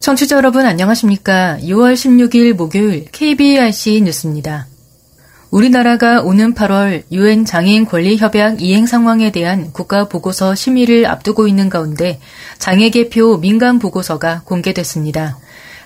청취자 여러분 안녕하십니까? 6월 16일 목요일 KBRC 뉴스입니다. 우리나라가 오는 8월 유엔 장애인 권리 협약 이행 상황에 대한 국가 보고서 심의를 앞두고 있는 가운데 장애 개표 민간 보고서가 공개됐습니다.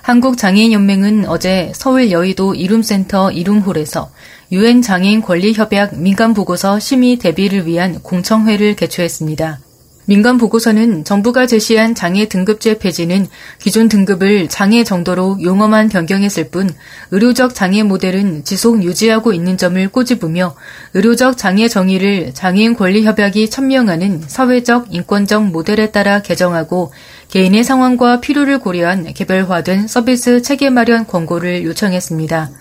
한국장애인연맹은 어제 서울 여의도 이룸센터 이룸홀에서 유엔 장애인 권리 협약 민간 보고서 심의 대비를 위한 공청회를 개최했습니다. 민간 보고서는 정부가 제시한 장애 등급제 폐지는 기존 등급을 장애 정도로 용어만 변경했을 뿐 의료적 장애 모델은 지속 유지하고 있는 점을 꼬집으며 의료적 장애 정의를 장애인 권리 협약이 천명하는 사회적 인권적 모델에 따라 개정하고 개인의 상황과 필요를 고려한 개별화된 서비스 체계 마련 권고를 요청했습니다.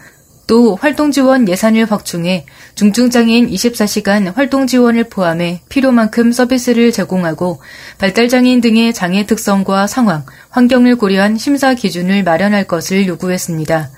또 활동 지원 예산을 확충해 중증장애인 24시간 활동 지원을 포함해 필요만큼 서비스를 제공하고 발달장애인 등의 장애 특성과 상황, 환경을 고려한 심사 기준을 마련할 것을 요구했습니다.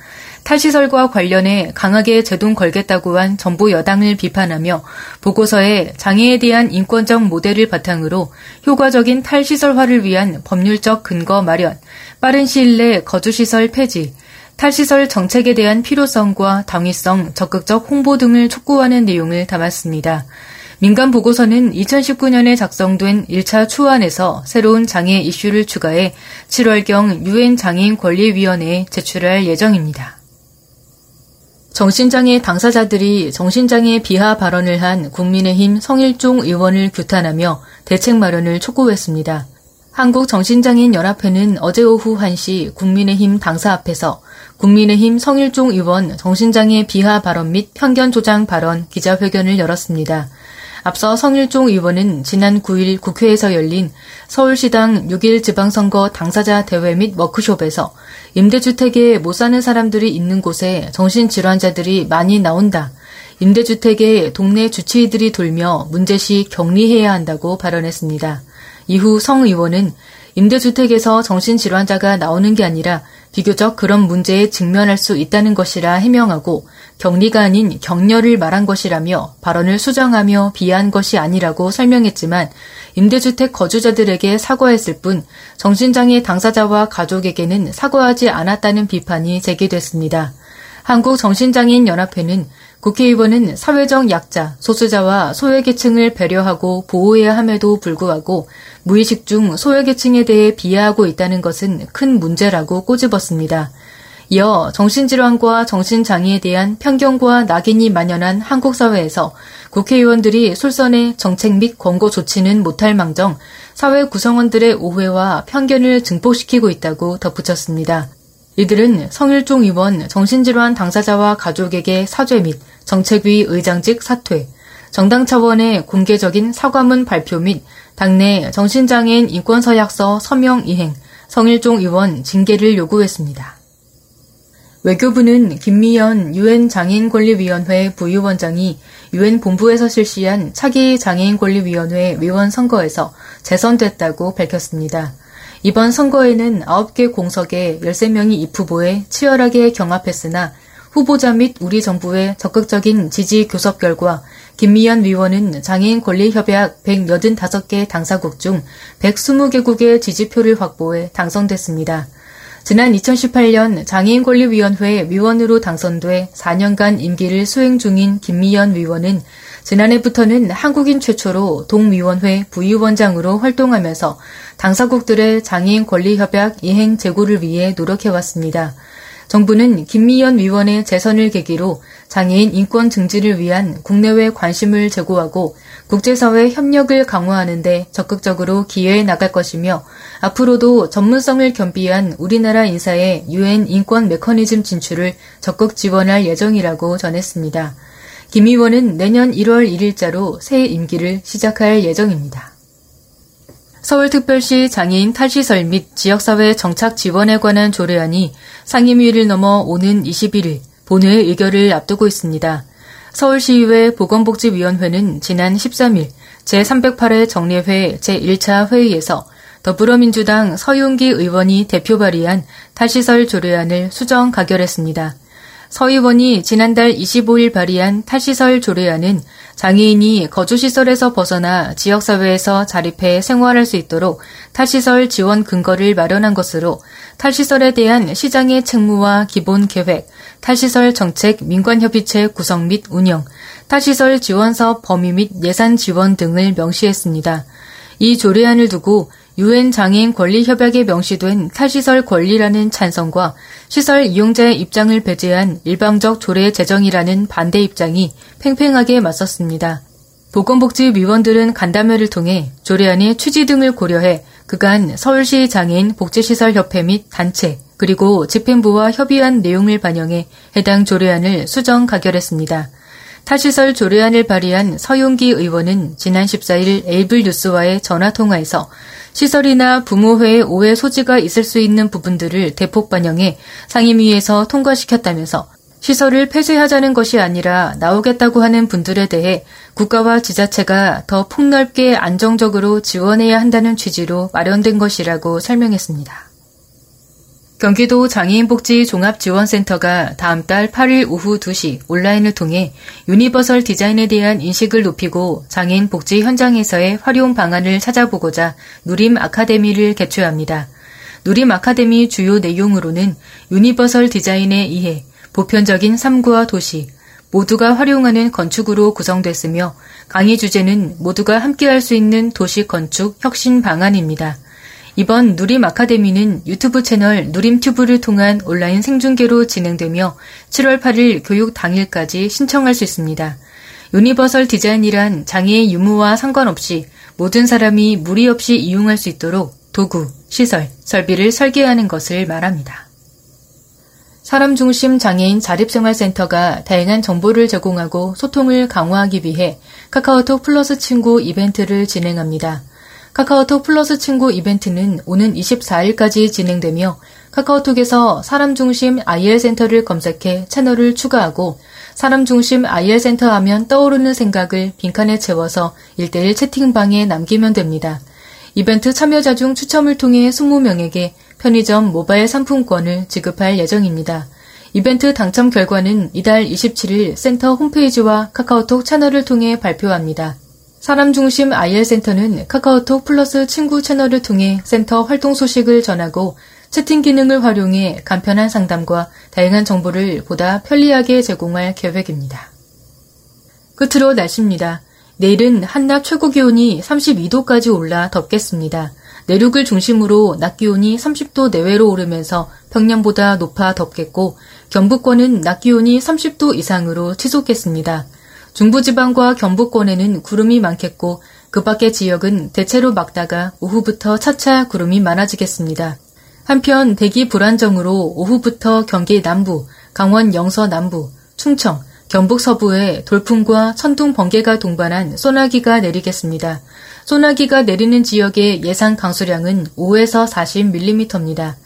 탈시설과 관련해 강하게 제동 걸겠다고 한 정부 여당을 비판하며 보고서에 장애에 대한 인권적 모델을 바탕으로 효과적인 탈시설화를 위한 법률적 근거 마련, 빠른 시일 내 거주시설 폐지, 탈시설 정책에 대한 필요성과 당위성, 적극적 홍보 등을 촉구하는 내용을 담았습니다. 민간 보고서는 2019년에 작성된 1차 추안에서 새로운 장애 이슈를 추가해 7월경 유엔 장애인 권리위원회에 제출할 예정입니다. 정신장애 당사자들이 정신장애 비하 발언을 한 국민의힘 성일종 의원을 규탄하며 대책 마련을 촉구했습니다. 한국정신장애인연합회는 어제 오후 1시 국민의힘 당사 앞에서 국민의힘 성일종 의원 정신장애 비하 발언 및 편견 조장 발언 기자회견을 열었습니다. 앞서 성일종 의원은 지난 9일 국회에서 열린 서울시당 6일 지방선거 당사자 대회 및 워크숍에서 임대주택에 못 사는 사람들이 있는 곳에 정신질환자들이 많이 나온다. 임대주택에 동네 주치의들이 돌며 문제시 격리해야 한다고 발언했습니다. 이후 성 의원은 임대주택에서 정신질환자가 나오는 게 아니라 비교적 그런 문제에 직면할 수 있다는 것이라 해명하고 격리가 아닌 격려를 말한 것이라며 발언을 수정하며 비하한 것이 아니라고 설명했지만 임대주택 거주자들에게 사과했을 뿐 정신장애 당사자와 가족에게는 사과하지 않았다는 비판이 제기됐습니다. 한국정신장애인연합회는 국회의원은 사회적 약자, 소수자와 소외계층을 배려하고 보호해야 함에도 불구하고 무의식 중 소외계층에 대해 비하하고 있다는 것은 큰 문제라고 꼬집었습니다. 이어 정신질환과 정신장애에 대한 편견과 낙인이 만연한 한국 사회에서 국회의원들이 솔선의 정책 및 권고 조치는 못할 망정 사회 구성원들의 오해와 편견을 증폭시키고 있다고 덧붙였습니다. 이들은 성일종 의원 정신질환 당사자와 가족에게 사죄 및 정책위 의장직 사퇴, 정당 차원의 공개적인 사과문 발표 및 당내 정신장애인 인권서약서 서명 이행, 성일종 의원 징계를 요구했습니다. 외교부는 김미연 유엔 장애인 권리위원회 부위원장이 유엔 본부에서 실시한 차기 장애인 권리위원회 위원 선거에서 재선됐다고 밝혔습니다. 이번 선거에는 9개 공석에 13명이 입후보에 치열하게 경합했으나 후보자 및 우리 정부의 적극적인 지지 교섭 결과 김미연 위원은 장애인 권리협약 185개 당사국 중 120개국의 지지표를 확보해 당선됐습니다. 지난 2018년 장애인권리위원회 위원으로 당선돼 4년간 임기를 수행 중인 김미연 위원은 지난해부터는 한국인 최초로 동위원회 부위원장으로 활동하면서 당사국들의 장애인 권리 협약 이행 제고를 위해 노력해왔습니다. 정부는 김미연 위원의 재선을 계기로 장애인 인권 증진을 위한 국내외 관심을 제고하고 국제사회 협력을 강화하는 데 적극적으로 기여해 나갈 것이며 앞으로도 전문성을 겸비한 우리나라 인사의 유엔 인권 메커니즘 진출을 적극 지원할 예정이라고 전했습니다. 김 의원은 내년 1월 1일자로 새 임기를 시작할 예정입니다. 서울특별시 장애인 탈시설 및 지역사회 정착 지원에 관한 조례안이 상임위를 넘어 오는 21일 본회 의결을 앞두고 있습니다. 서울시의회 보건복지위원회는 지난 13일 제308회 정례회 제1차 회의에서 더불어민주당 서윤기 의원이 대표 발의한 탈시설 조례안을 수정 가결했습니다. 서 의원이 지난달 25일 발의한 탈시설 조례안은 장애인이 거주시설에서 벗어나 지역사회에서 자립해 생활할 수 있도록 탈시설 지원 근거를 마련한 것으로 탈시설에 대한 시장의 책무와 기본 계획, 탈시설 정책 민관협의체 구성 및 운영, 탈시설 지원 사업 범위 및 예산 지원 등을 명시했습니다. 이 조례안을 두고 유엔 장애인 권리 협약에 명시된 탈시설 권리라는 찬성과 시설 이용자의 입장을 배제한 일방적 조례 제정이라는 반대 입장이 팽팽하게 맞섰습니다. 보건복지위원들은 간담회를 통해 조례안의 취지 등을 고려해 그간 서울시 장애인 복지시설 협회 및 단체 그리고 집행부와 협의한 내용을 반영해 해당 조례안을 수정 가결했습니다. 타시설 조례안을 발의한 서용기 의원은 지난 14일 에이블 뉴스와의 전화통화에서 시설이나 부모회의 오해 소지가 있을 수 있는 부분들을 대폭 반영해 상임위에서 통과시켰다면서 시설을 폐쇄하자는 것이 아니라 나오겠다고 하는 분들에 대해 국가와 지자체가 더 폭넓게 안정적으로 지원해야 한다는 취지로 마련된 것이라고 설명했습니다. 경기도 장애인복지 종합지원센터가 다음 달 8일 오후 2시 온라인을 통해 유니버설 디자인에 대한 인식을 높이고 장애인 복지 현장에서의 활용 방안을 찾아보고자 누림 아카데미를 개최합니다. 누림 아카데미 주요 내용으로는 유니버설 디자인에 의해 보편적인 삶과 도시, 모두가 활용하는 건축으로 구성됐으며 강의 주제는 모두가 함께할 수 있는 도시 건축 혁신 방안입니다. 이번 누림 아카데미는 유튜브 채널 누림튜브를 통한 온라인 생중계로 진행되며 7월 8일 교육 당일까지 신청할 수 있습니다. 유니버설 디자인이란 장애의 유무와 상관없이 모든 사람이 무리 없이 이용할 수 있도록 도구, 시설, 설비를 설계하는 것을 말합니다. 사람 중심 장애인 자립생활센터가 다양한 정보를 제공하고 소통을 강화하기 위해 카카오톡 플러스 친구 이벤트를 진행합니다. 카카오톡 플러스 친구 이벤트는 오는 24일까지 진행되며 카카오톡에서 사람 중심 IL 센터를 검색해 채널을 추가하고 사람 중심 IL 센터 하면 떠오르는 생각을 빈칸에 채워서 1대1 채팅방에 남기면 됩니다. 이벤트 참여자 중 추첨을 통해 20명에게 편의점 모바일 상품권을 지급할 예정입니다. 이벤트 당첨 결과는 이달 27일 센터 홈페이지와 카카오톡 채널을 통해 발표합니다. 사람 중심 IL 센터는 카카오톡 플러스 친구 채널을 통해 센터 활동 소식을 전하고 채팅 기능을 활용해 간편한 상담과 다양한 정보를 보다 편리하게 제공할 계획입니다. 끝으로 날씨입니다. 내일은 한낮 최고 기온이 32도까지 올라 덥겠습니다. 내륙을 중심으로 낮 기온이 30도 내외로 오르면서 평년보다 높아 덥겠고 경북권은 낮 기온이 30도 이상으로 치솟겠습니다. 중부지방과 경북권에는 구름이 많겠고 그 밖의 지역은 대체로 막다가 오후부터 차차 구름이 많아지겠습니다. 한편 대기 불안정으로 오후부터 경기 남부, 강원 영서 남부, 충청, 경북 서부에 돌풍과 천둥 번개가 동반한 소나기가 내리겠습니다. 소나기가 내리는 지역의 예상 강수량은 5에서 40mm입니다.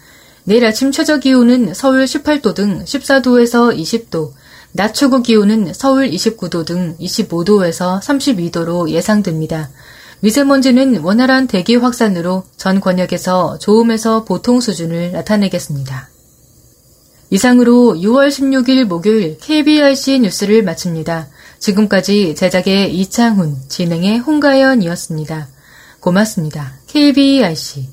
내일 아침 최저 기온은 서울 18도 등 14도에서 20도, 낮 최고 기온은 서울 29도 등 25도에서 32도로 예상됩니다. 미세먼지는 원활한 대기 확산으로 전 권역에서 좋음에서 보통 수준을 나타내겠습니다. 이상으로 6월 16일 목요일 KBRC 뉴스를 마칩니다. 지금까지 제작의 이창훈, 진행의 홍가연이었습니다. 고맙습니다. KBRC